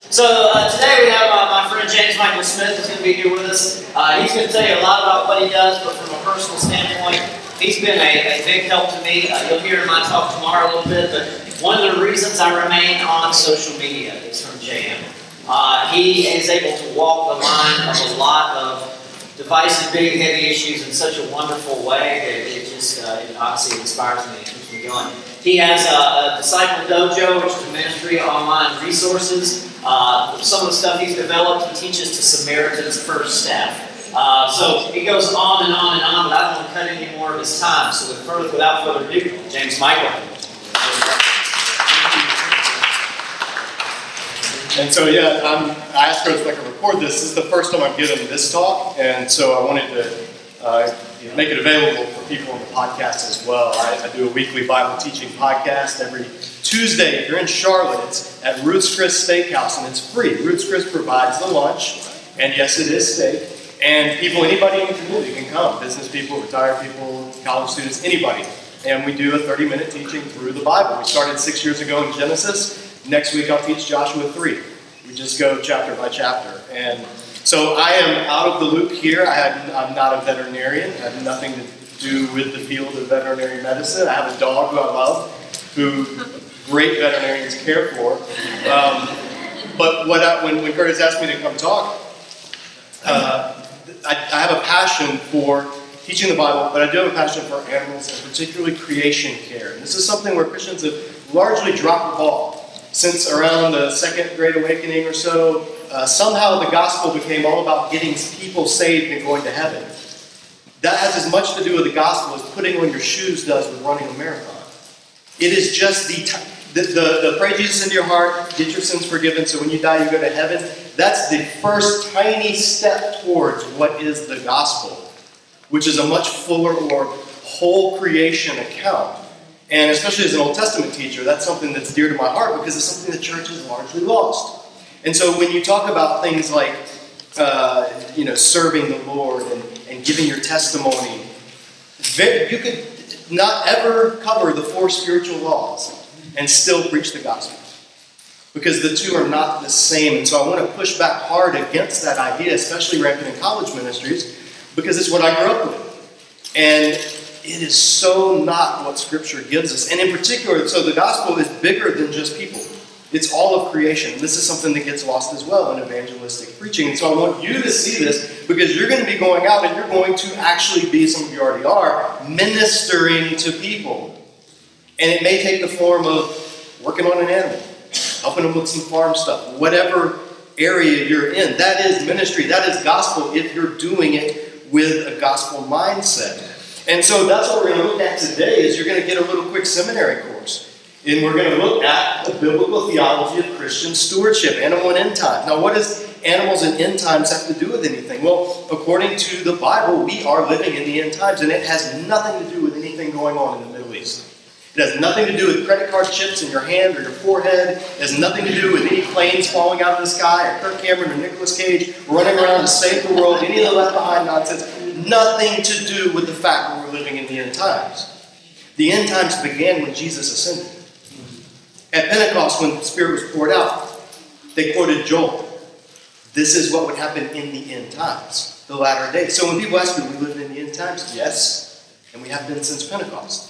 So uh, today we have uh, my friend James Michael Smith who's going to be here with us. Uh, he's going to tell you a lot about what he does, but from a personal standpoint, he's been a, a big help to me. Uh, you'll hear in my talk tomorrow a little bit, but one of the reasons I remain on social media is from JM. Uh, he is able to walk the line of a lot of divisive, big, heavy issues in such a wonderful way that it just uh, it obviously inspires me and keeps me going. He has a, a Disciple Dojo, which is a ministry of online resources. Uh, some of the stuff he's developed, he teaches to Samaritan's Purse staff. Uh, so he goes on and on and on, but I don't want to cut any more of his time. So with further, without further ado, James Michael. And so, yeah, I'm, I asked Chris if I could record this. This is the first time I've given this talk, and so I wanted to uh, make it available for people on the podcast as well. I, I, do a weekly Bible teaching podcast every Tuesday. If you're in Charlotte, it's at Ruth's Chris Steakhouse, and it's free. Ruth's Chris provides the lunch, and yes, it is steak. And people, anybody in the community can come business people, retired people, college students, anybody. And we do a 30 minute teaching through the Bible. We started six years ago in Genesis. Next week, I'll teach Joshua 3. We just go chapter by chapter. And so I am out of the loop here. I am not a veterinarian. I have nothing to do with the field of veterinary medicine. I have a dog who I love, who great veterinarians care for. Um, but what I, when, when Curtis asked me to come talk, uh, I, I have a passion for teaching the Bible, but I do have a passion for animals and particularly creation care. And this is something where Christians have largely dropped the ball since around the Second Great Awakening or so. Uh, somehow the gospel became all about getting people saved and going to heaven. That has as much to do with the gospel as putting on your shoes does with running a marathon. It is just the, t- the, the, the pray Jesus into your heart, get your sins forgiven, so when you die you go to heaven. That's the first tiny step towards what is the gospel, which is a much fuller or whole creation account. And especially as an Old Testament teacher, that's something that's dear to my heart because it's something the church has largely lost. And so when you talk about things like, uh, you know, serving the Lord and, and giving your testimony, you could not ever cover the four spiritual laws and still preach the gospel. Because the two are not the same. And so I want to push back hard against that idea, especially rampant in college ministries, because it's what I grew up with. And it is so not what Scripture gives us. And in particular, so the gospel is bigger than just people. It's all of creation. This is something that gets lost as well in evangelistic preaching. And so I want you to see this because you're going to be going out and you're going to actually be, some of you already are, ministering to people. And it may take the form of working on an animal, helping them with some farm stuff, whatever area you're in. That is ministry. That is gospel if you're doing it with a gospel mindset. And so that's what we're going to look at today is you're going to get a little quick seminary course. And we're going to look at the biblical theology of Christian stewardship, animal and end times. Now, what does animals and end times have to do with anything? Well, according to the Bible, we are living in the end times, and it has nothing to do with anything going on in the. It has nothing to do with credit card chips in your hand or your forehead. It has nothing to do with any planes falling out of the sky or Kirk Cameron or Nicolas Cage running around to save the world, any of the left behind nonsense. Nothing to do with the fact that we're living in the end times. The end times began when Jesus ascended. At Pentecost, when the Spirit was poured out, they quoted Joel. This is what would happen in the end times, the latter days. So when people ask me, we live in the end times? Yes, and we have been since Pentecost.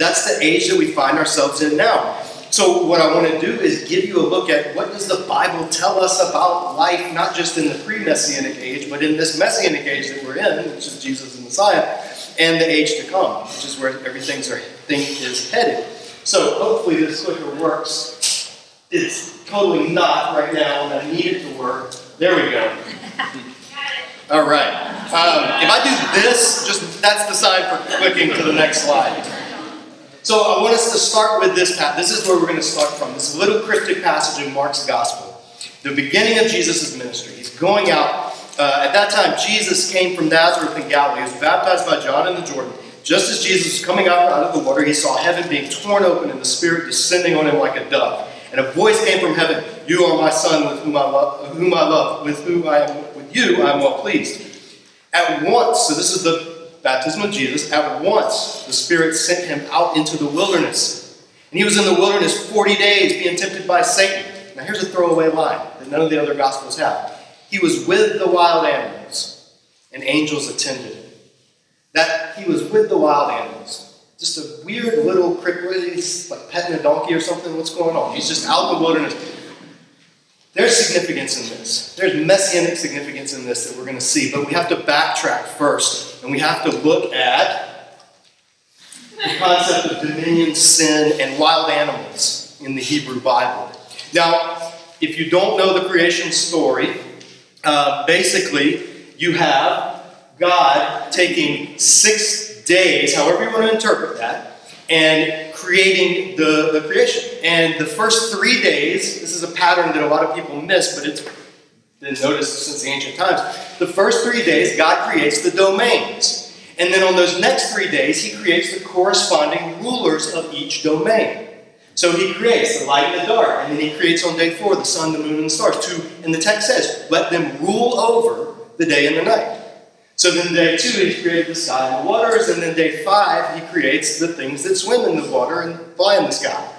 That's the age that we find ourselves in now. So what I want to do is give you a look at what does the Bible tell us about life, not just in the pre-messianic age, but in this messianic age that we're in, which is Jesus the Messiah, and the age to come, which is where everything's thing is headed. So hopefully this clicker works. It's totally not right now, and I need it to work. There we go. All right. Um, if I do this, just that's the sign for clicking to the next slide. So I want us to start with this path. This is where we're going to start from. This little cryptic passage in Mark's Gospel. The beginning of Jesus' ministry. He's going out. Uh, at that time, Jesus came from Nazareth in Galilee. He was baptized by John in the Jordan. Just as Jesus was coming out, out of the water, he saw heaven being torn open and the Spirit descending on him like a dove. And a voice came from heaven, You are my Son, with whom I love, whom I love, with whom I am with you I am well pleased. At once, so this is the baptism of Jesus, at once the Spirit sent him out into the wilderness. And he was in the wilderness 40 days being tempted by Satan. Now, here's a throwaway line that none of the other Gospels have. He was with the wild animals, and angels attended him. That he was with the wild animals. Just a weird little crick, like petting a donkey or something. What's going on? He's just out in the wilderness. There's significance in this. There's messianic significance in this that we're going to see, but we have to backtrack first, and we have to look at the concept of dominion, sin, and wild animals in the Hebrew Bible. Now, if you don't know the creation story, uh, basically you have God taking six days, however you want to interpret that, and creating the, the creation. And the first three days, this is a pattern that a lot of people miss, but it's been noticed since ancient times. The first three days, God creates the domains. And then on those next three days, he creates the corresponding rulers of each domain. So he creates the light and the dark, and then he creates on day four the sun, the moon, and the stars. To, and the text says, let them rule over the day and the night. So then day two, he created the sky and the waters, and then day five, he creates the things that swim in the water and fly in the sky.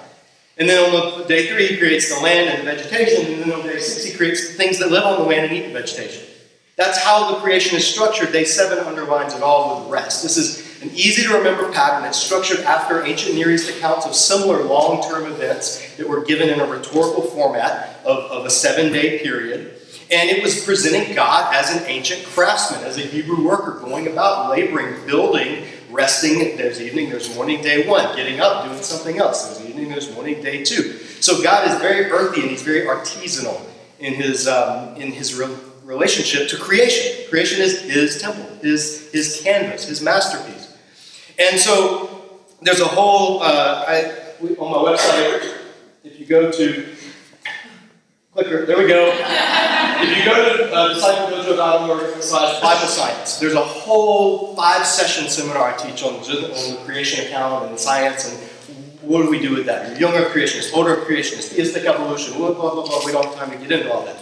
And then on the, day three, he creates the land and the vegetation, and then on day six, he creates the things that live on the land and eat the vegetation. That's how the creation is structured. Day seven underlines it all with rest. This is an easy to remember pattern. It's structured after ancient Near East accounts of similar long term events that were given in a rhetorical format of, of a seven day period. And it was presenting God as an ancient craftsman, as a Hebrew worker, going about laboring, building, resting. There's evening, there's morning, day one, getting up, doing something else. There's evening, there's morning, day two. So God is very earthy and he's very artisanal in his, um, in his re- relationship to creation. Creation is his temple, his, his canvas, his masterpiece. And so there's a whole, uh, I, on my website, if you go to, clicker, there we go. If you go to uh, discipledojo.org slash Bible science, there's a whole five session seminar I teach on, on the creation account and science and what do we do with that? Younger creationists, older creationists, theistic evolution, blah, blah, blah, blah. We don't have time to get into all that.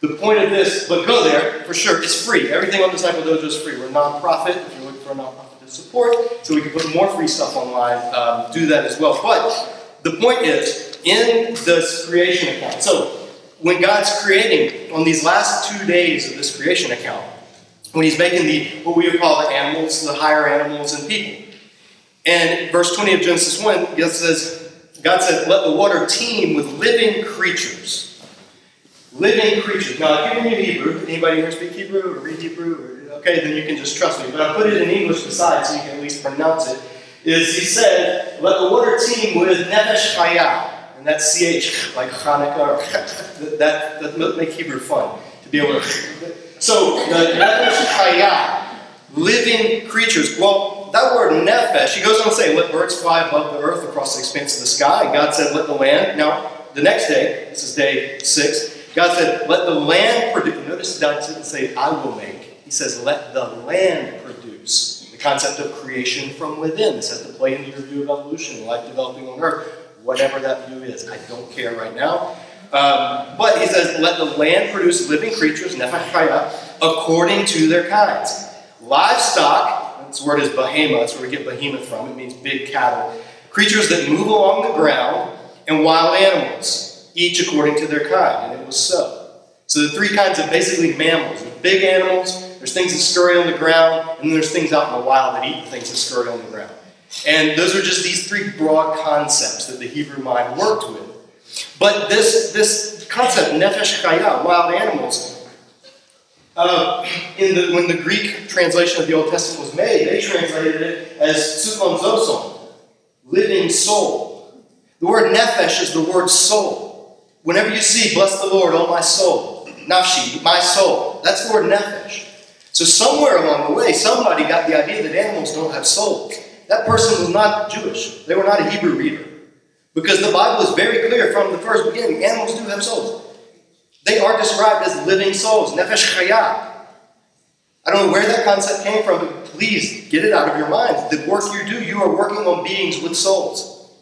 The point of this, but go there for sure. It's free. Everything on Disciple Dojo is free. We're a nonprofit. If you're looking for a nonprofit to support, so we can put more free stuff online, um, do that as well. But the point is, in this creation account, so when God's creating on these last two days of this creation account, when He's making the what we would call the animals, the higher animals and people. And verse 20 of Genesis 1, God says, God said, Let the water teem with living creatures. Living creatures. Now, if you read Hebrew, anybody here speak Hebrew or read Hebrew? Or, okay, then you can just trust me. But I put it in English beside so you can at least pronounce it. Is he said, Let the water teem with nefesh chaya. And that's CH, like Hanukkah. that, that, that make Hebrew fun to be able to. So, the nefesh chaya, living creatures. Well, that word nefesh, he goes on to say, let birds fly above the earth across the expanse of the sky. God said, let the land. Now, the next day, this is day six, God said, let the land produce. Notice God didn't say, I will make. He says, let the land produce. The concept of creation from within. This has to play into your view of evolution, life developing on earth, whatever that view is. I don't care right now. Um, but he says, let the land produce living creatures, nefesh chaya, according to their kinds. Livestock, this word is behemoth, that's where we get behemoth from, it means big cattle. Creatures that move along the ground, and wild animals, each according to their kind. And it was so. So the three kinds of basically mammals. Big animals, there's things that scurry on the ground, and then there's things out in the wild that eat the things that scurry on the ground. And those are just these three broad concepts that the Hebrew mind worked with. But this, this concept, nefesh chaya, wild animals, uh, in the, when the Greek translation of the Old Testament was made, they translated it as psuchon zoson, living soul. The word nefesh is the word soul. Whenever you see, bless the Lord, oh my soul, nafshi, my soul, that's the word nefesh. So somewhere along the way, somebody got the idea that animals don't have souls. That person was not Jewish. They were not a Hebrew reader. Because the Bible is very clear from the first beginning animals do have souls. They are described as living souls, nefesh chaya. I don't know where that concept came from, but please get it out of your minds. The work you do, you are working on beings with souls.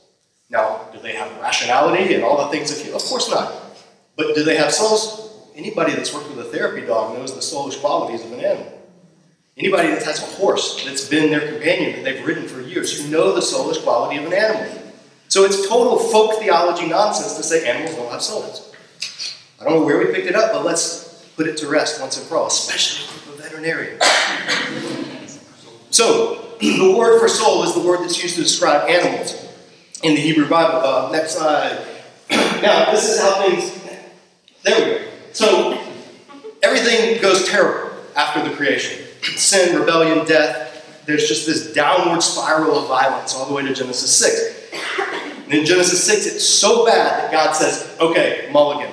Now, do they have rationality and all the things of you? Of course not. But do they have souls? Anybody that's worked with a therapy dog knows the soulish qualities of an animal. Anybody that has a horse that's been their companion that they've ridden for years, you know the soulish quality of an animal. So it's total folk theology nonsense to say animals don't have souls. I don't know where we picked it up, but let's put it to rest once and for all, especially a veterinarian. So, the word for soul is the word that's used to describe animals in the Hebrew Bible. Uh, next slide. now, this is how things. There we go. So, everything goes terrible after the creation sin, rebellion, death. There's just this downward spiral of violence all the way to Genesis 6. And in Genesis 6, it's so bad that God says, okay, mulligan.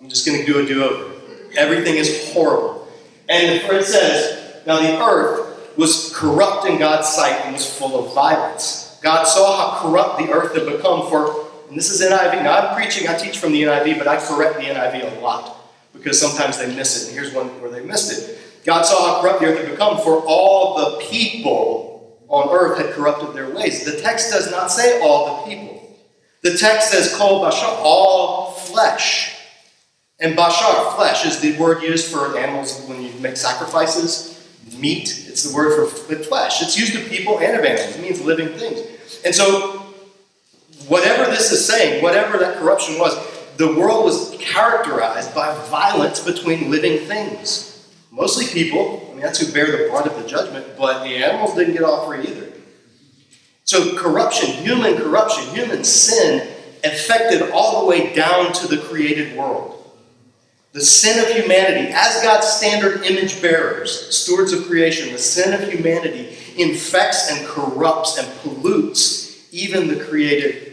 I'm just going to do a do over. Everything is horrible. And it says, now the earth was corrupt in God's sight and was full of violence. God saw how corrupt the earth had become for, and this is NIV. Now I'm preaching, I teach from the NIV, but I correct the NIV a lot because sometimes they miss it. And here's one where they missed it. God saw how corrupt the earth had become, for all the people on earth had corrupted their ways. The text does not say all the people. The text says, Kol Bashar, all flesh. And Bashar, flesh, is the word used for animals when you make sacrifices. Meat, it's the word for flesh. It's used of people and of animals. It means living things. And so, whatever this is saying, whatever that corruption was, the world was characterized by violence between living things. Mostly people, I mean, that's who bear the brunt of the judgment, but the animals didn't get off free either. So, corruption, human corruption, human sin, affected all the way down to the created world. The sin of humanity, as God's standard image bearers, stewards of creation, the sin of humanity infects and corrupts and pollutes even the created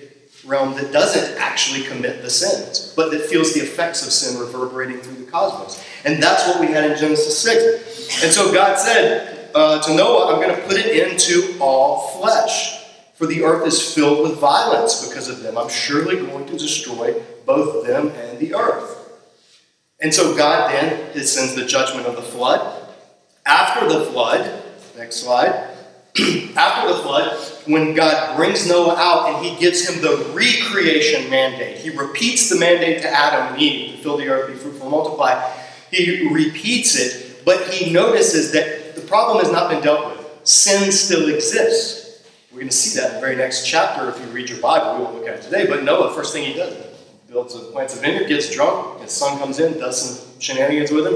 realm that doesn't actually commit the sins, but that feels the effects of sin reverberating through the cosmos. And that's what we had in Genesis 6. And so God said uh, to Noah, I'm going to put it into all flesh. For the earth is filled with violence because of them. I'm surely going to destroy both them and the earth. And so God then sends the judgment of the flood. After the flood, next slide. After the flood, when God brings Noah out and he gives him the recreation mandate, he repeats the mandate to Adam and Eve to fill the earth, be fruitful, multiply. He repeats it, but he notices that the problem has not been dealt with. Sin still exists. We're going to see that in the very next chapter if you read your Bible. We won't look at it today. But Noah, first thing he does, builds a plants a vineyard, gets drunk, his son comes in, does some shenanigans with him,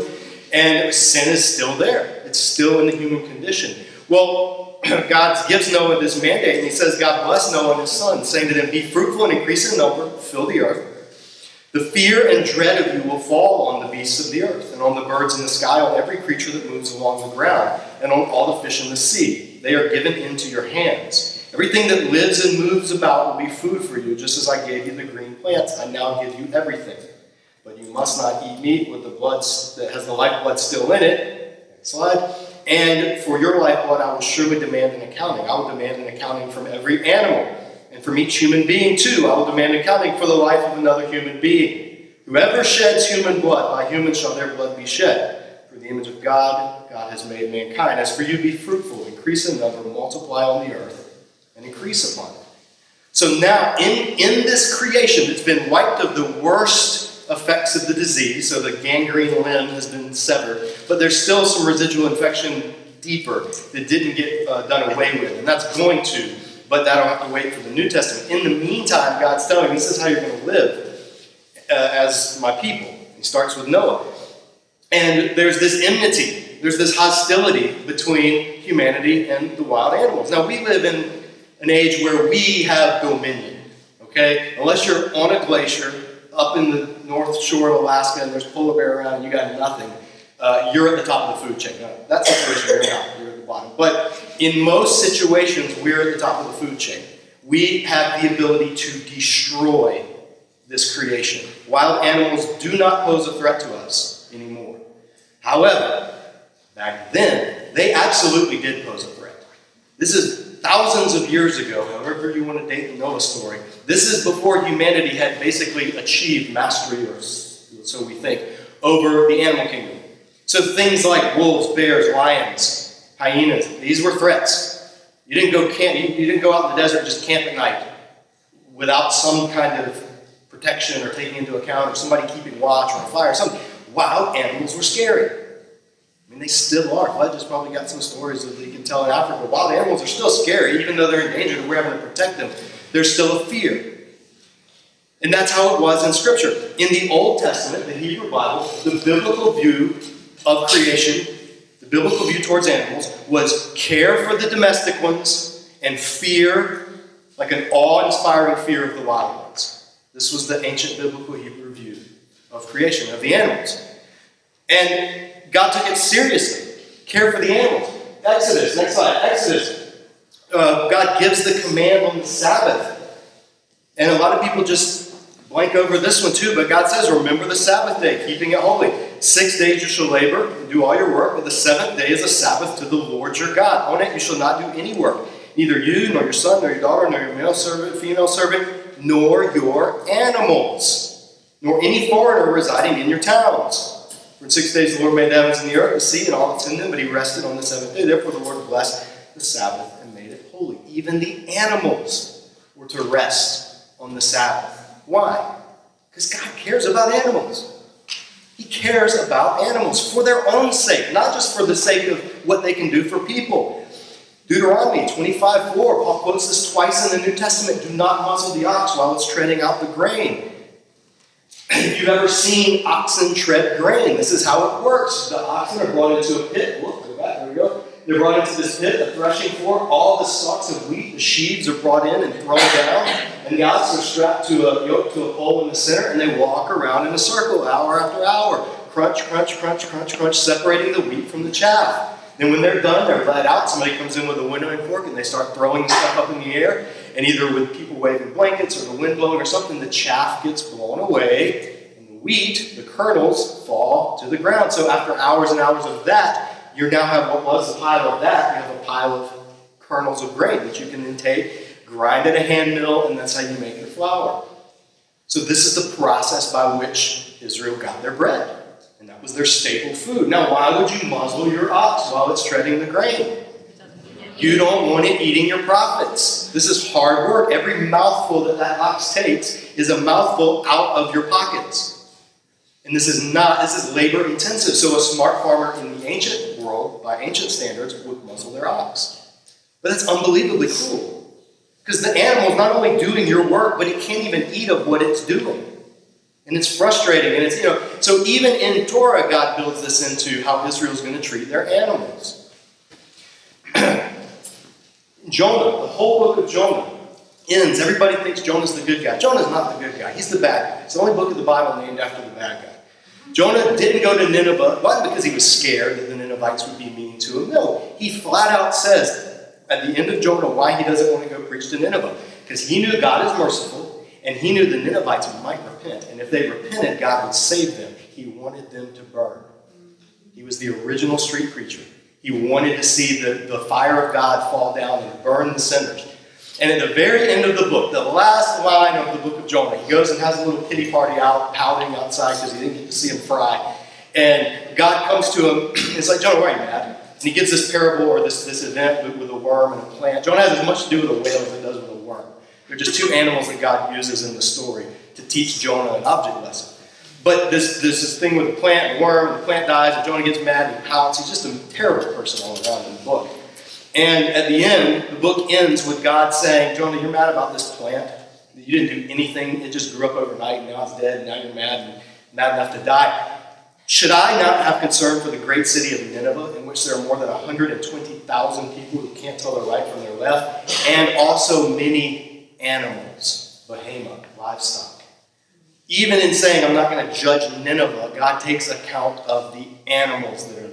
and sin is still there. It's still in the human condition. Well, God gives Noah this mandate, and he says, God bless Noah and his son, saying to them, Be fruitful and increase in number, fill the earth. The fear and dread of you will fall on the beasts of the earth, and on the birds in the sky, on every creature that moves along the ground, and on all the fish in the sea. They are given into your hands. Everything that lives and moves about will be food for you, just as I gave you the green plants. I now give you everything. But you must not eat meat with the blood that has the lifeblood still in it. Slide. And for your lifeblood, I will surely demand an accounting. I will demand an accounting from every animal. And from each human being, too, I will demand accounting for the life of another human being. Whoever sheds human blood, by human shall their blood be shed. For the image of God, God has made mankind. As for you, be fruitful, increase in number, multiply on the earth and increase upon it. So now, in, in this creation that's been wiped of the worst effects of the disease, so the gangrene limb has been severed, but there's still some residual infection deeper that didn't get uh, done away with, and that's going to, but that'll have to wait for the New Testament. In the meantime, God's telling He says how you're going to live uh, as my people. He starts with Noah. And there's this enmity, there's this hostility between humanity and the wild animals. Now, we live in an age where we have dominion. Okay? Unless you're on a glacier up in the north shore of Alaska and there's polar bear around you got nothing, uh, you're at the top of the food chain. Now, that situation, you're not. You're at the bottom. But in most situations, we're at the top of the food chain. We have the ability to destroy this creation. Wild animals do not pose a threat to us anymore. However, back then, they absolutely did pose a threat. This is thousands of years ago, however you want to date the Noah story, this is before humanity had basically achieved mastery, or so we think, over the animal kingdom. So things like wolves, bears, lions, hyenas, these were threats. You didn't go camp, you, didn't go out in the desert and just camp at night without some kind of protection or taking into account or somebody keeping watch or a fire. or something. wild animals were scary. I mean, they still are. Fletcher's probably got some stories that he can tell in Africa. Wild animals are still scary, even though they're endangered and we're having to protect them. There's still a fear. And that's how it was in Scripture. In the Old Testament, the Hebrew Bible, the biblical view of creation, the biblical view towards animals, was care for the domestic ones and fear, like an awe inspiring fear of the wild ones. This was the ancient biblical Hebrew view of creation, of the animals. And God took it seriously. Care for the animals. Exodus, next slide. Exodus. Uh, God gives the command on the Sabbath. And a lot of people just blank over this one too, but God says, Remember the Sabbath day, keeping it holy. Six days you shall labor and do all your work, but the seventh day is a Sabbath to the Lord your God. On it you shall not do any work, neither you, nor your son, nor your daughter, nor your male servant, female servant, nor your animals, nor any foreigner residing in your towns. For in six days the Lord made the heavens and the earth, the sea, and all that's in them, but he rested on the seventh day. Therefore the Lord blessed the Sabbath and made it holy. Even the animals were to rest on the Sabbath. Why? Because God cares about animals. He cares about animals for their own sake, not just for the sake of what they can do for people. Deuteronomy 25 4, Paul quotes this twice in the New Testament do not muzzle the ox while it's treading out the grain. If you've ever seen oxen tread grain, this is how it works. The oxen are brought into a pit. Look, go back, there we go. They're brought into this pit, a threshing floor. All the stalks of wheat, the sheaves are brought in and thrown down. And the oxen are strapped to a yoke to a pole in the center, and they walk around in a circle hour after hour. Crunch, crunch, crunch, crunch, crunch, separating the wheat from the chaff. Then when they're done, they're let out. Somebody comes in with a winnowing fork and they start throwing stuff up in the air. And either with people waving blankets or the wind blowing or something, the chaff gets blown away. And the wheat, the kernels, fall to the ground. So after hours and hours of that, you now have what was a pile of that. You have a pile of kernels of grain that you can then take, grind at a hand mill, and that's how you make your flour. So this is the process by which Israel got their bread. And that was their staple food. Now, why would you muzzle your ox while it's treading the grain? You don't want it eating your profits. This is hard work. Every mouthful that that ox takes is a mouthful out of your pockets. And this is not, this is labor intensive. So a smart farmer in the ancient world, by ancient standards, would muzzle their ox. But that's unbelievably cruel. Because the animal is not only doing your work, but it can't even eat of what it's doing. And it's frustrating. And it's, you know, so even in Torah, God builds this into how Israel's going to treat their animals. Jonah, the whole book of Jonah, ends. Everybody thinks Jonah's the good guy. Jonah's not the good guy. He's the bad guy. It's the only book of the Bible named after the bad guy. Jonah didn't go to Nineveh, not because he was scared that the Ninevites would be mean to him. No, he flat out says at the end of Jonah why he doesn't want to go preach to Nineveh. Because he knew God is merciful, and he knew the Ninevites might repent. And if they repented, God would save them. He wanted them to burn. He was the original street preacher. He wanted to see the, the fire of God fall down and burn the sinners. And at the very end of the book, the last line of the book of Jonah, he goes and has a little pity party out, pouting outside because he didn't get to see him fry. And God comes to him. It's like, Jonah, why are you mad? And he gives this parable or this, this event with, a worm and a plant. Jonah has as much to do with a whale as it does with a worm. They're just two animals that God uses in the story to teach Jonah an object lesson. But this, this, this thing with the plant worm, the plant dies, and Jonah gets mad and pouts. He's just a terrible person all around in the book. And at the end, the book ends with God saying, Jonah, you're mad about this plant. You didn't do anything. It just grew up overnight, and now it's dead, and now you're mad and mad enough to die. Should I not have concern for the great city of Nineveh, in which there are more than 120,000 people who can't tell their right from their left, and also many animals, behemoth, livestock? Even in saying, I'm not going to judge Nineveh, God takes account of the animals that are.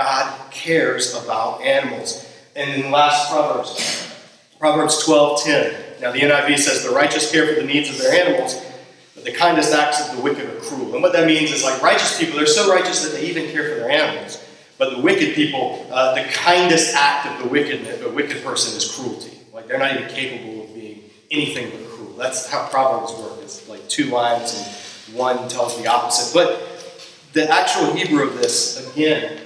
God cares about animals. And in the last Proverbs, Proverbs 12:10. Now the NIV says the righteous care for the needs of their animals, but the kindest acts of the wicked are cruel. And what that means is like righteous people, they're so righteous that they even care for their animals. But the wicked people, uh, the kindest act of the wicked, the wicked person is cruelty. Like they're not even capable of being anything but cruel. That's how Proverbs work. It's like two lines and one tells the opposite. But the actual Hebrew of this, again,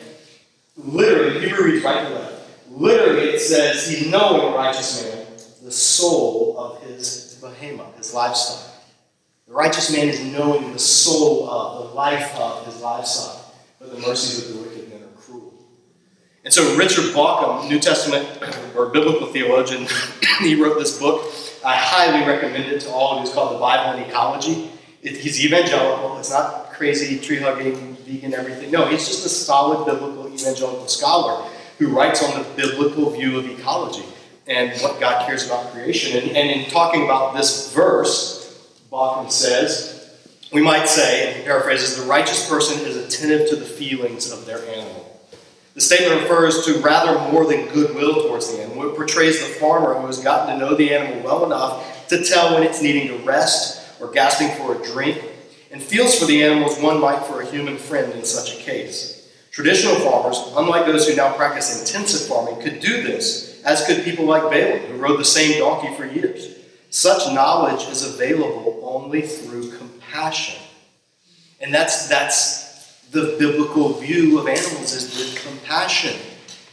literally, Hebrew reads right to left. Literally, it says he's knowing a righteous man, the soul of his behemoth, his livestock. The righteous man is knowing the soul of, the life of his livestock. But the mercies of the wicked men are cruel. And so Richard Bauckham, New Testament or biblical theologian, he wrote this book. I highly recommend it to all who's called The Bible and Ecology. It, he's evangelical. It's not crazy, tree hugging, vegan, everything. No, he's just a solid biblical evangelical scholar who writes on the biblical view of ecology and what God cares about creation. And, and in talking about this verse, Bauckham says, we might say, paraphrases, the righteous person is attentive to the feelings of their animal. The statement refers to rather more than goodwill towards the animal. It portrays the farmer who has gotten to know the animal well enough to tell when it's needing to rest or gasping for a drink, and feels for the animals one might for a human friend in such a case. Traditional farmers, unlike those who now practice intensive farming, could do this, as could people like Balaam, who rode the same donkey for years. Such knowledge is available only through compassion. And that's, that's the biblical view of animals is with compassion.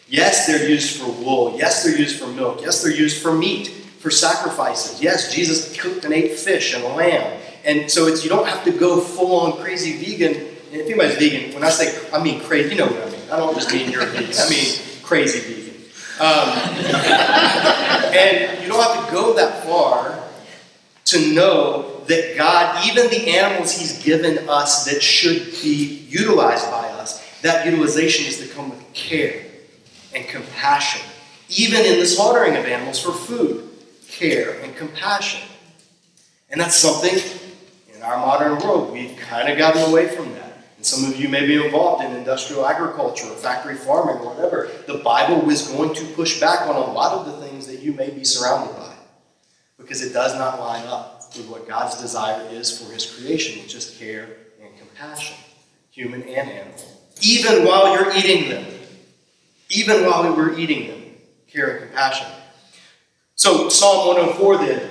Yes, they're used for wool. Yes, they're used for milk. Yes, they're used for meat, for sacrifices. Yes, Jesus cooked and ate fish and a lamb. And so it's you don't have to go full on crazy vegan. If anybody's vegan, when I say I mean crazy, you know what I mean. I don't just mean you're vegan. I mean crazy vegan. Um, and you don't have to go that far to know that God, even the animals He's given us that should be utilized by us, that utilization is to come with care and compassion. Even in the slaughtering of animals for food, care and compassion. And that's something in our modern world we've kind of gotten away from that. And some of you may be involved in industrial agriculture or factory farming or whatever. The Bible is going to push back on a lot of the things that you may be surrounded by because it does not line up with what God's desire is for his creation, which is care and compassion, human and animal. Even while you're eating them, even while we were eating them, care and compassion. So, Psalm 104 then,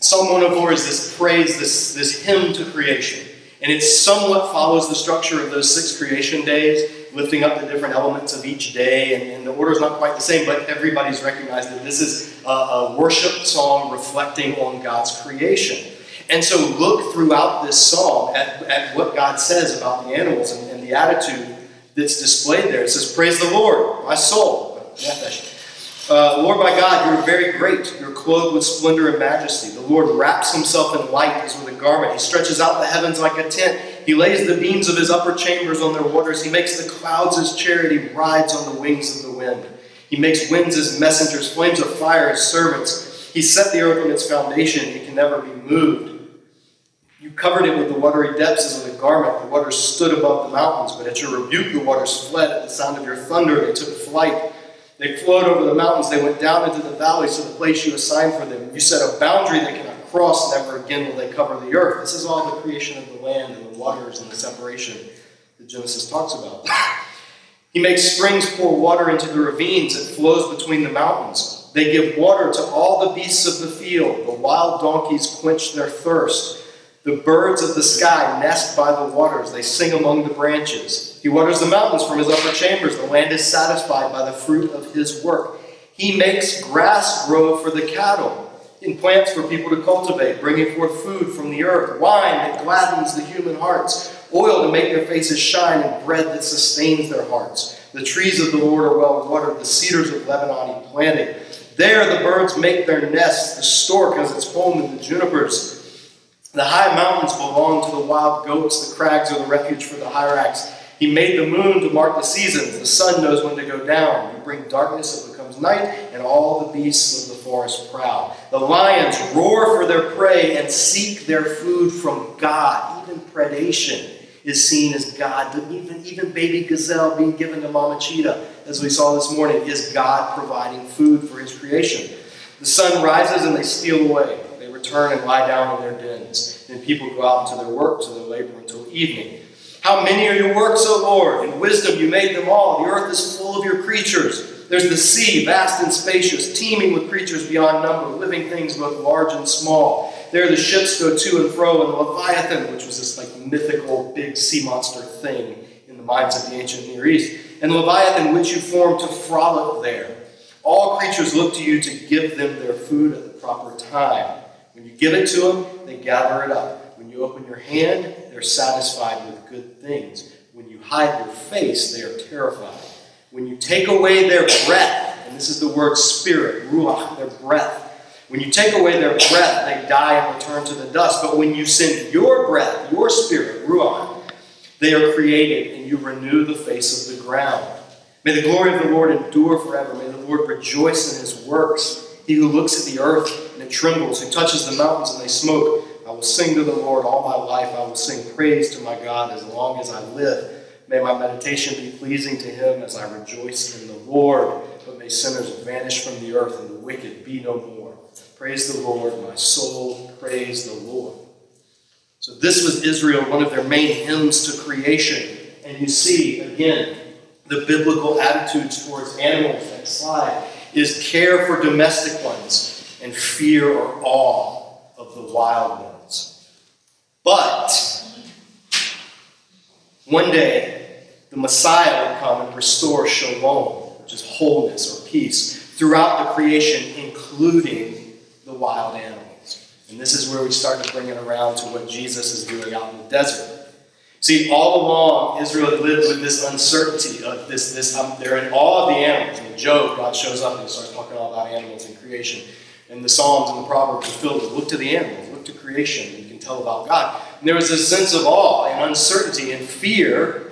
Psalm 104 is this praise, this, this hymn to creation. And it somewhat follows the structure of those six creation days, lifting up the different elements of each day. And, and the order is not quite the same, but everybody's recognized that this is a, a worship song reflecting on God's creation. And so look throughout this psalm at, at what God says about the animals and, and the attitude that's displayed there. It says, Praise the Lord, my soul. Uh, Lord my God, you are very great. You're clothed with splendor and majesty. The Lord wraps himself in light as with a garment. He stretches out the heavens like a tent. He lays the beams of his upper chambers on their waters. He makes the clouds his chariot. He rides on the wings of the wind. He makes winds his messengers, flames of fire his servants. He set the earth on its foundation. It can never be moved. You covered it with the watery depths as with a garment. The waters stood above the mountains, but at your rebuke the waters fled. At the sound of your thunder they took flight. They flowed over the mountains. They went down into the valleys to the place you assigned for them. You set a boundary they cannot cross. Never again will they cover the earth. This is all the creation of the land and the waters and the separation that Genesis talks about. he makes springs pour water into the ravines. It flows between the mountains. They give water to all the beasts of the field. The wild donkeys quench their thirst. The birds of the sky nest by the waters. They sing among the branches. He waters the mountains from his upper chambers. The land is satisfied by the fruit of his work. He makes grass grow for the cattle, and plants for people to cultivate, bringing forth food from the earth, wine that gladdens the human hearts, oil to make their faces shine, and bread that sustains their hearts. The trees of the Lord are well watered, the cedars of Lebanon he planted. There the birds make their nests, the stork has its home in the junipers. The high mountains belong to the wild goats, the crags are the refuge for the hyrax. He made the moon to mark the seasons. The sun knows when to go down. You bring darkness, it becomes night, and all the beasts of the forest prowl. The lions roar for their prey and seek their food from God. Even predation is seen as God. Even, even baby gazelle being given to Mama Cheetah, as we saw this morning, is God providing food for his creation. The sun rises and they steal away return and lie down in their dens. And people go out into their work, to their labor until evening. How many are your works, O Lord? In wisdom you made them all. The earth is full of your creatures. There's the sea, vast and spacious, teeming with creatures beyond number, living things both large and small. There the ships go to and fro, and the Leviathan, which was this like mythical big sea monster thing in the minds of the ancient Near East, and the Leviathan which you formed to frolic there. All creatures look to you to give them their food at the proper time. Give it to them, they gather it up. When you open your hand, they're satisfied with good things. When you hide your face, they are terrified. when you take away their breath, and this is the word spirit, ruach, their breath, when you take away their breath, they die and return to the dust. But when you send your breath, your spirit, ruach, they are created and you renew the face of the ground. May the glory of the Lord endure forever. May the Lord rejoice in his works. He who looks at the earth and it trembles, who touches the mountains and they smoke. I will sing to the Lord all my life. I will sing praise to my God as long as I live. May my meditation be pleasing to him as I rejoice in the Lord. But may sinners vanish from the earth and the wicked be no more. Praise the Lord, my soul. Praise the Lord. So, this was Israel, one of their main hymns to creation. And you see, again, the biblical attitudes towards animals. Next slide is care for domestic ones and fear or awe of the wild ones. But one day, the Messiah will come and restore shalom, which is wholeness or peace, throughout the creation, including the wild animals. And this is where we start to bring it around to what Jesus is doing out in the desert. See, all along, Israel had lived with this uncertainty of this, this um, they're in awe of the animals. In Job, God shows up and he starts talking all about animals and creation. And the Psalms and the Proverbs are filled with look to the animals, look to creation, and you can tell about God. And there was this sense of awe and uncertainty and fear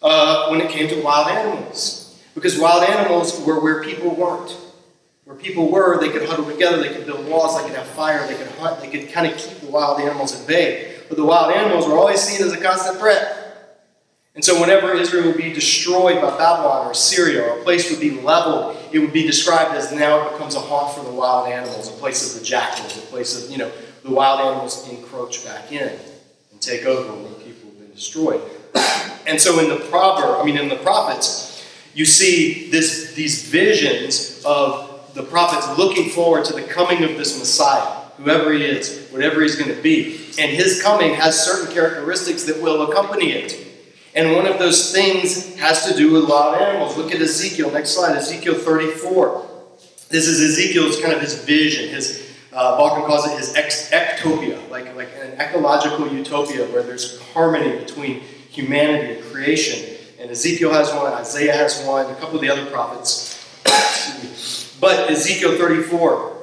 uh, when it came to wild animals. Because wild animals were where people weren't. Where people were, they could huddle together, they could build walls, they could have fire, they could hunt, they could kind of keep the wild animals at bay. But the wild animals were always seen as a constant threat. And so, whenever Israel would be destroyed by Babylon or Syria, or a place would be leveled, it would be described as now it becomes a haunt for the wild animals, a place of the jackals, a place of, you know, the wild animals encroach back in and take over where people have been destroyed. And so, in the proverb, I mean, in the prophets, you see this, these visions of the prophets looking forward to the coming of this Messiah whoever he is, whatever he's going to be. And his coming has certain characteristics that will accompany it. And one of those things has to do with wild animals. Look at Ezekiel. Next slide, Ezekiel 34. This is Ezekiel's kind of his vision. His uh, Bauckham calls it his ex- ecotopia, like, like an ecological utopia where there's harmony between humanity and creation. And Ezekiel has one, Isaiah has one, a couple of the other prophets. but Ezekiel 34,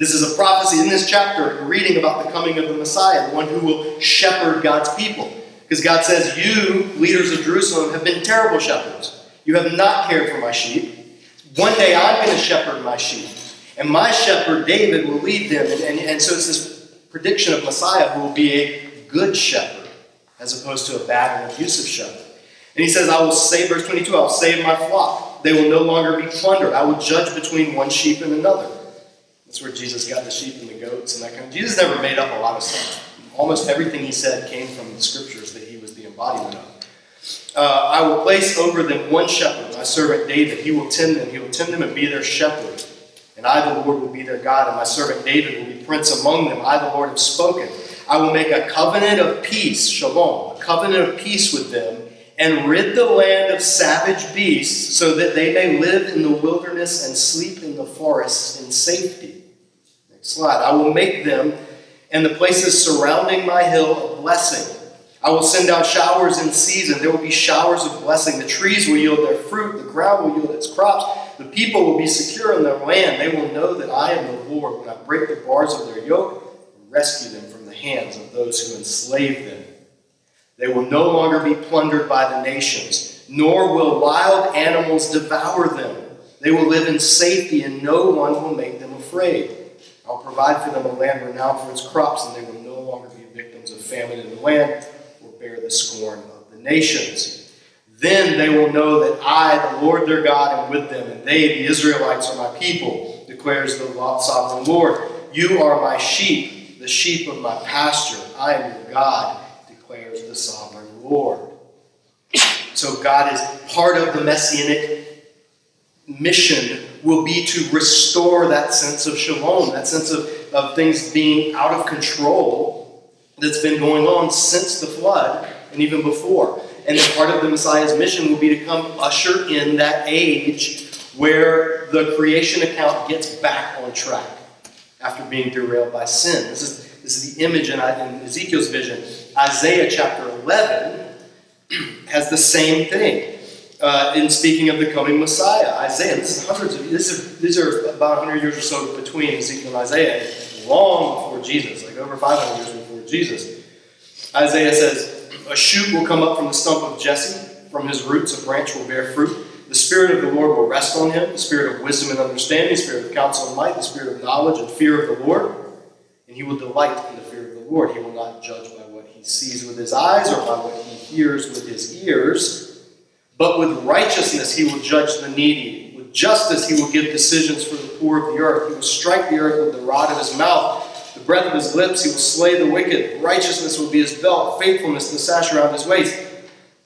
this is a prophecy in this chapter, reading about the coming of the Messiah, the one who will shepherd God's people. Because God says, You, leaders of Jerusalem, have been terrible shepherds. You have not cared for my sheep. One day I'm going to shepherd my sheep. And my shepherd, David, will lead them. And, and, and so it's this prediction of Messiah who will be a good shepherd, as opposed to a bad and abusive shepherd. And he says, I will save, verse 22, I will save my flock. They will no longer be plundered. I will judge between one sheep and another. That's where Jesus got the sheep and the goats and that kind of. Jesus never made up a lot of stuff. Almost everything he said came from the scriptures that he was the embodiment of. Uh, I will place over them one shepherd, my servant David. He will tend them. He will tend them and be their shepherd. And I, the Lord, will be their God, and my servant David will be prince among them. I, the Lord, have spoken. I will make a covenant of peace, shalom, a covenant of peace with them, and rid the land of savage beasts, so that they may live in the wilderness and sleep in the forests in safety slide. I will make them and the places surrounding my hill a blessing. I will send out showers in season. There will be showers of blessing. The trees will yield their fruit. The ground will yield its crops. The people will be secure in their land. They will know that I am the Lord when I break the bars of their yoke and rescue them from the hands of those who enslave them. They will no longer be plundered by the nations, nor will wild animals devour them. They will live in safety, and no one will make them afraid. I'll provide for them a land renowned for its crops, and they will no longer be victims of famine in the land or bear the scorn of the nations. Then they will know that I, the Lord their God, am with them, and they, the Israelites, are my people, declares the sovereign Lord. You are my sheep, the sheep of my pasture. I am your God, declares the sovereign Lord. So God is part of the messianic mission will be to restore that sense of shalom, that sense of, of things being out of control that's been going on since the flood and even before. And part of the Messiah's mission will be to come usher in that age where the creation account gets back on track after being derailed by sin. This is, this is the image in, in Ezekiel's vision. Isaiah chapter 11 has the same thing. Uh, in speaking of the coming Messiah. Isaiah, this is hundreds of these are, these are about 100 years or so between Ezekiel and Isaiah, long before Jesus, like over 500 years before Jesus. Isaiah says, A shoot will come up from the stump of Jesse, from his roots a branch will bear fruit. The Spirit of the Lord will rest on him, the Spirit of wisdom and understanding, the Spirit of counsel and might, the Spirit of knowledge and fear of the Lord. And he will delight in the fear of the Lord. He will not judge by what he sees with his eyes or by what he hears with his ears, but with righteousness he will judge the needy. With justice he will give decisions for the poor of the earth. He will strike the earth with the rod of his mouth. The breath of his lips he will slay the wicked. Righteousness will be his belt, faithfulness the sash around his waist.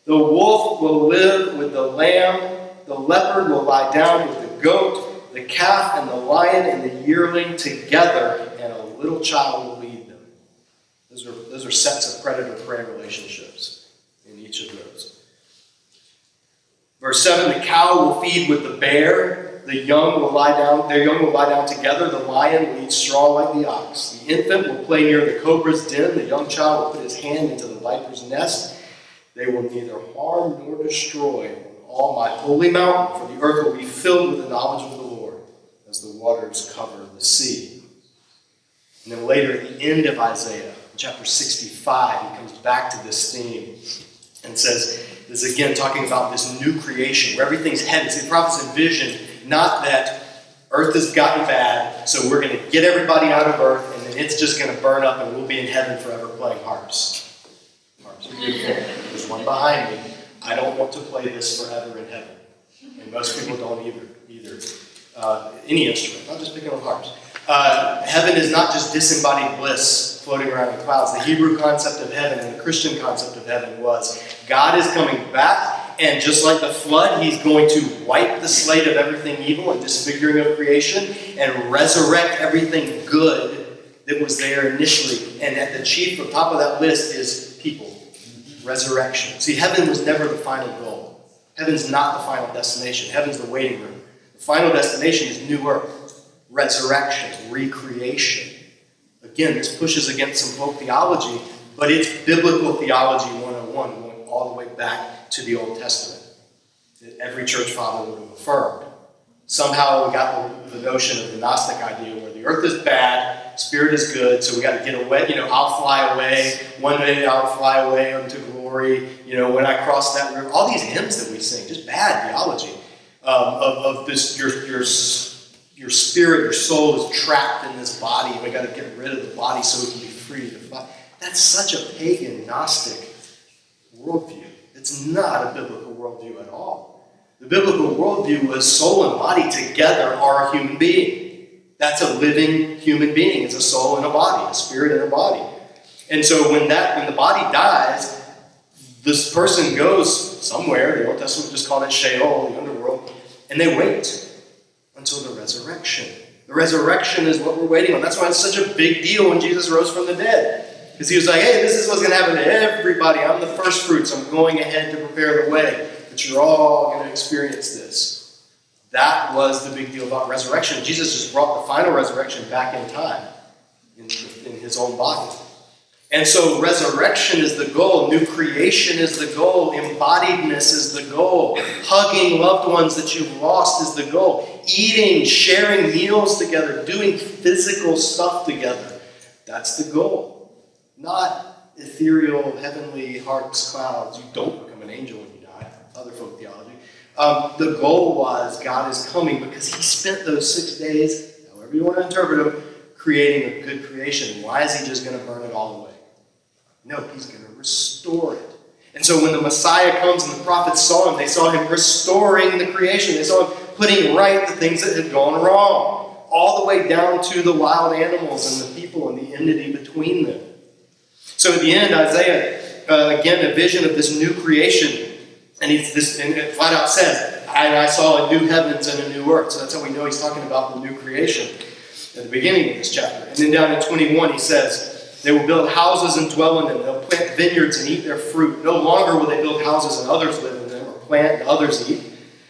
The wolf will live with the lamb the leopard will lie down with the goat, the calf and the lion and the yearling together, and a little child will lead them. Those are, those are sets of predator prey relationships in each of those. Verse 7 The cow will feed with the bear, the young will lie down, their young will lie down together, the lion will eat straw like the ox. The infant will play near the cobra's den, the young child will put his hand into the viper's nest. They will neither harm nor destroy all my holy mountain, for the earth will be filled with the knowledge of the Lord as the waters cover the sea. And then later at the end of Isaiah, chapter 65, he comes back to this theme and says, is again talking about this new creation where everything's headed. See, the prophets envision not that earth has gotten bad, so we're going to get everybody out of earth and then it's just going to burn up and we'll be in heaven forever playing harps. Harps. There's one behind me. I don't want to play this forever in heaven. And most people don't either, either. Uh, any instrument, not just picking on harps. Uh, heaven is not just disembodied bliss floating around in clouds. The Hebrew concept of heaven and the Christian concept of heaven was God is coming back, and just like the flood, He's going to wipe the slate of everything evil and disfiguring of creation and resurrect everything good that was there initially. And at the chief, the top of that list is people resurrection. See, heaven was never the final goal. Heaven's not the final destination. Heaven's the waiting room. The final destination is new earth, resurrection, recreation. Again, this pushes against some folk theology, but it's biblical theology 101, going all the way back to the Old Testament that every church father would have affirmed. Somehow we got the, notion of the Gnostic idea where the earth is bad, spirit is good, so we got to get away. You know, I'll fly away. One day I'll fly away unto glory. You know, when I cross that river. All these hymns that we sing, just bad theology um, of, of this. Your your your spirit, your soul is trapped in this body. We got to get rid of the body so we can be free. That's such a pagan Gnostic worldview. It's not a biblical worldview at all. The biblical worldview was soul and body together are a human being. That's a living human being. It's a soul and a body, a spirit and a body. And so when that when the body dies, this person goes somewhere, the Old Testament just called it Sheol, the underworld, and they wait until the resurrection. The resurrection is what we're waiting on. That's why it's such a big deal when Jesus rose from the dead. Because he was like, hey, this is what's going to happen to everybody. I'm the first fruits. I'm going ahead to prepare the way that you're all going to experience this. That was the big deal about resurrection. Jesus just brought the final resurrection back in time in, in his own body. And so resurrection is the goal, new creation is the goal, embodiedness is the goal, hugging loved ones that you've lost is the goal, eating, sharing meals together, doing physical stuff together. That's the goal. Not ethereal, heavenly hearts, clouds. You don't become an angel when you die, other folk theology. Um, the goal was God is coming because he spent those six days, however you want to interpret them, creating a good creation. Why is he just going to burn it all away? No, he's going to restore it. And so when the Messiah comes and the prophets saw him, they saw him restoring the creation. They saw him putting right the things that had gone wrong, all the way down to the wild animals and the people and the entity between them. So at the end, Isaiah, uh, again, a vision of this new creation and he's this and it flat out says, and I saw a new heavens and a new earth. So that's how we know he's talking about the new creation at the beginning of this chapter. And then down in 21, he says, They will build houses and dwell in them. They'll plant vineyards and eat their fruit. No longer will they build houses and others live in them, or plant and others eat.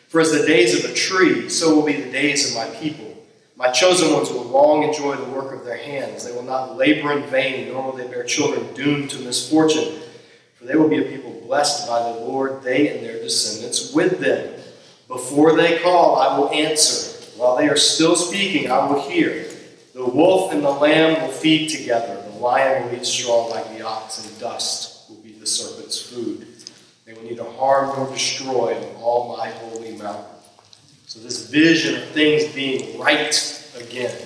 For as the days of a tree, so will be the days of my people. My chosen ones will long enjoy the work of their hands. They will not labor in vain, nor will they bear children doomed to misfortune. For they will be a people blessed by the Lord, they and their descendants with them. Before they call, I will answer. While they are still speaking, I will hear. The wolf and the lamb will feed together. Lion will eat straw like the ox, and dust will be the serpent's food. They will neither harm nor destroy on all my holy mountain. So, this vision of things being right again,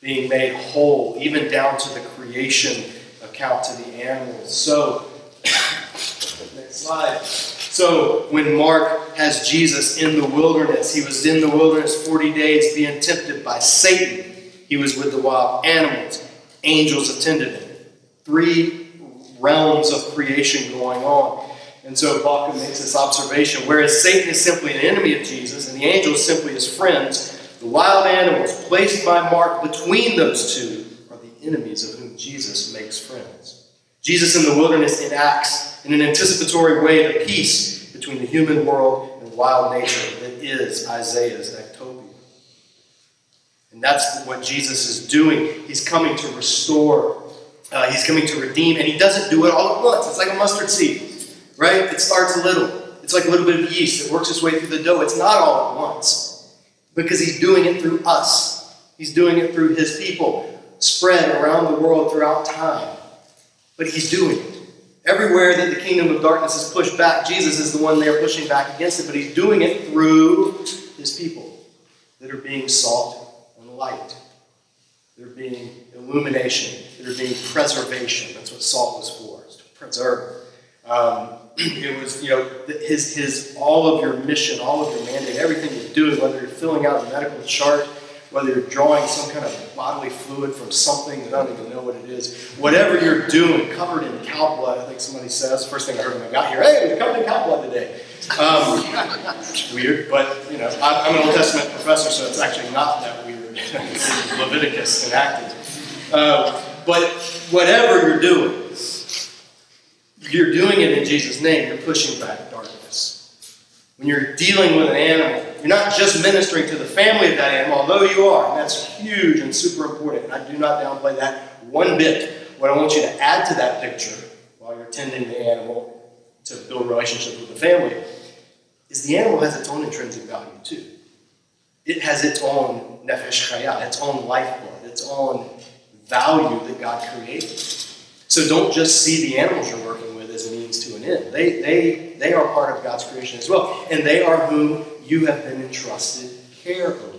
being made whole, even down to the creation account to the animals. So, next slide. So, when Mark has Jesus in the wilderness, he was in the wilderness 40 days being tempted by Satan. He was with the wild animals. Angels attended him. Three realms of creation going on. And so Bauckham makes this observation whereas Satan is simply an enemy of Jesus and the angels simply his friends, the wild animals placed by Mark between those two are the enemies of whom Jesus makes friends. Jesus in the wilderness enacts in an anticipatory way the peace between the human world and wild nature that is Isaiah's ecotopia. And that's what Jesus is doing. He's coming to restore, uh, he's coming to redeem, and he doesn't do it all at once. It's like a mustard seed, right? It starts little. It's like a little bit of yeast that works its way through the dough. It's not all at once because he's doing it through us, he's doing it through his people spread around the world throughout time. But he's doing it. Everywhere that the kingdom of darkness is pushed back, Jesus is the one there pushing back against it, but he's doing it through his people that are being salt and light. They're being illumination. They're being preservation. That's what salt was for, is to preserve. Um, it was, you know, his, his, all of your mission, all of your mandate, everything you're doing, whether you're filling out a medical chart, whether you're drawing some kind of bodily fluid from something that I don't even know what it is, whatever you're doing, covered in cow blood, I think somebody says. First thing I heard when I got here, hey, we're covered in cow blood today. Um, weird, but you know, I'm an Old Testament professor, so it's actually not that weird. Leviticus enacted. Uh, but whatever you're doing, you're doing it in Jesus' name. You're pushing back darkness. When you're dealing with an animal, you're not just ministering to the family of that animal, although you are, and that's huge and super important. And I do not downplay that one bit. What I want you to add to that picture while you're tending the animal to build relationships with the family is the animal has its own intrinsic value too. It has its own nefesh chaya, its own lifeblood, its own value that God created. So don't just see the animals you're working with as means to an end. They, they, they are part of God's creation as well. And they are whom you have been entrusted care over.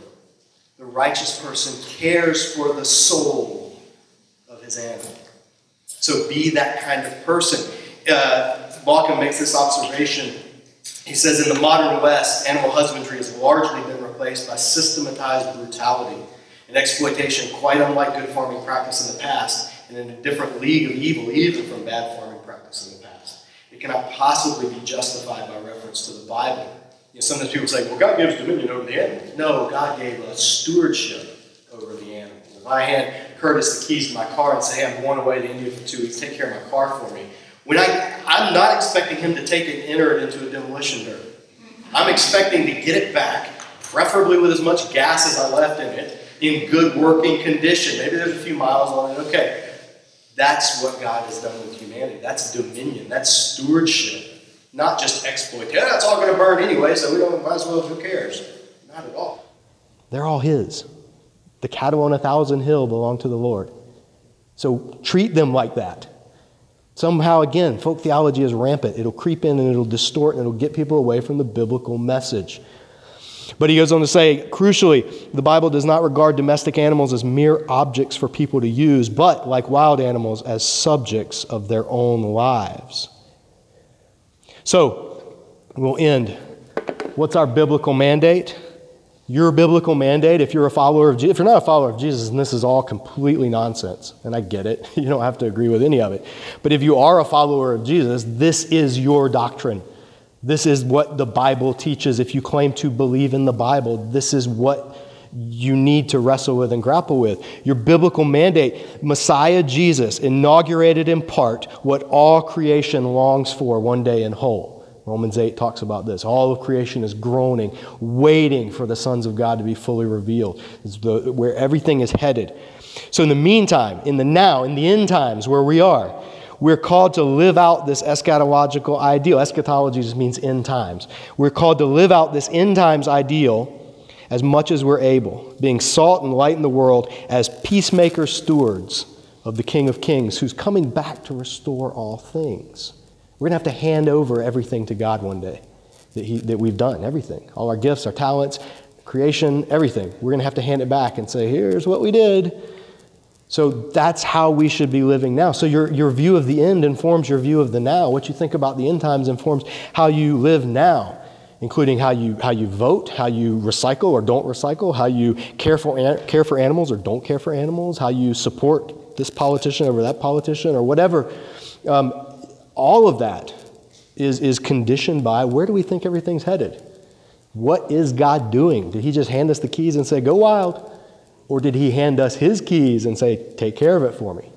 The righteous person cares for the soul of his animal. So be that kind of person. Uh, makes this observation. He says in the modern West, animal husbandry has largely been replaced by systematized brutality and exploitation, quite unlike good farming practice in the past, and in a different league of evil, even from bad farming practice in the past. It cannot possibly be justified by reference to the Bible. You know, sometimes people say, well, God gives dominion over the animals. No, God gave us stewardship over the animals. If I hand Curtis the keys to my car and say, hey, I'm going away to India for two weeks, take care of my car for me, when I, I'm not expecting him to take it and enter it into a demolition derby. I'm expecting to get it back, preferably with as much gas as I left in it, in good working condition. Maybe there's a few miles on it. Okay. That's what God has done with humanity. That's dominion. That's stewardship. Not just exploit. Yeah, it's all going to burn anyway, so we don't, might as well, who cares? Not at all. They're all His. The cattle on a thousand hill belong to the Lord. So treat them like that. Somehow, again, folk theology is rampant. It'll creep in and it'll distort and it'll get people away from the biblical message. But he goes on to say, crucially, the Bible does not regard domestic animals as mere objects for people to use, but, like wild animals, as subjects of their own lives. So, we'll end. What's our biblical mandate? Your biblical mandate, if you're a follower of Jesus, if you're not a follower of Jesus, and this is all completely nonsense, and I get it, you don't have to agree with any of it. But if you are a follower of Jesus, this is your doctrine. This is what the Bible teaches. If you claim to believe in the Bible, this is what you need to wrestle with and grapple with. Your biblical mandate, Messiah Jesus inaugurated in part what all creation longs for one day in whole. Romans 8 talks about this. All of creation is groaning, waiting for the sons of God to be fully revealed. It's the, where everything is headed. So, in the meantime, in the now, in the end times where we are, we're called to live out this eschatological ideal. Eschatology just means end times. We're called to live out this end times ideal as much as we're able, being salt and light in the world as peacemaker stewards of the King of Kings who's coming back to restore all things. We're going to have to hand over everything to God one day that, he, that we've done, everything. All our gifts, our talents, creation, everything. We're going to have to hand it back and say, here's what we did. So that's how we should be living now. So your, your view of the end informs your view of the now. What you think about the end times informs how you live now, including how you, how you vote, how you recycle or don't recycle, how you care for, care for animals or don't care for animals, how you support this politician over that politician or whatever. Um, all of that is, is conditioned by where do we think everything's headed? What is God doing? Did He just hand us the keys and say, go wild? Or did He hand us His keys and say, take care of it for me?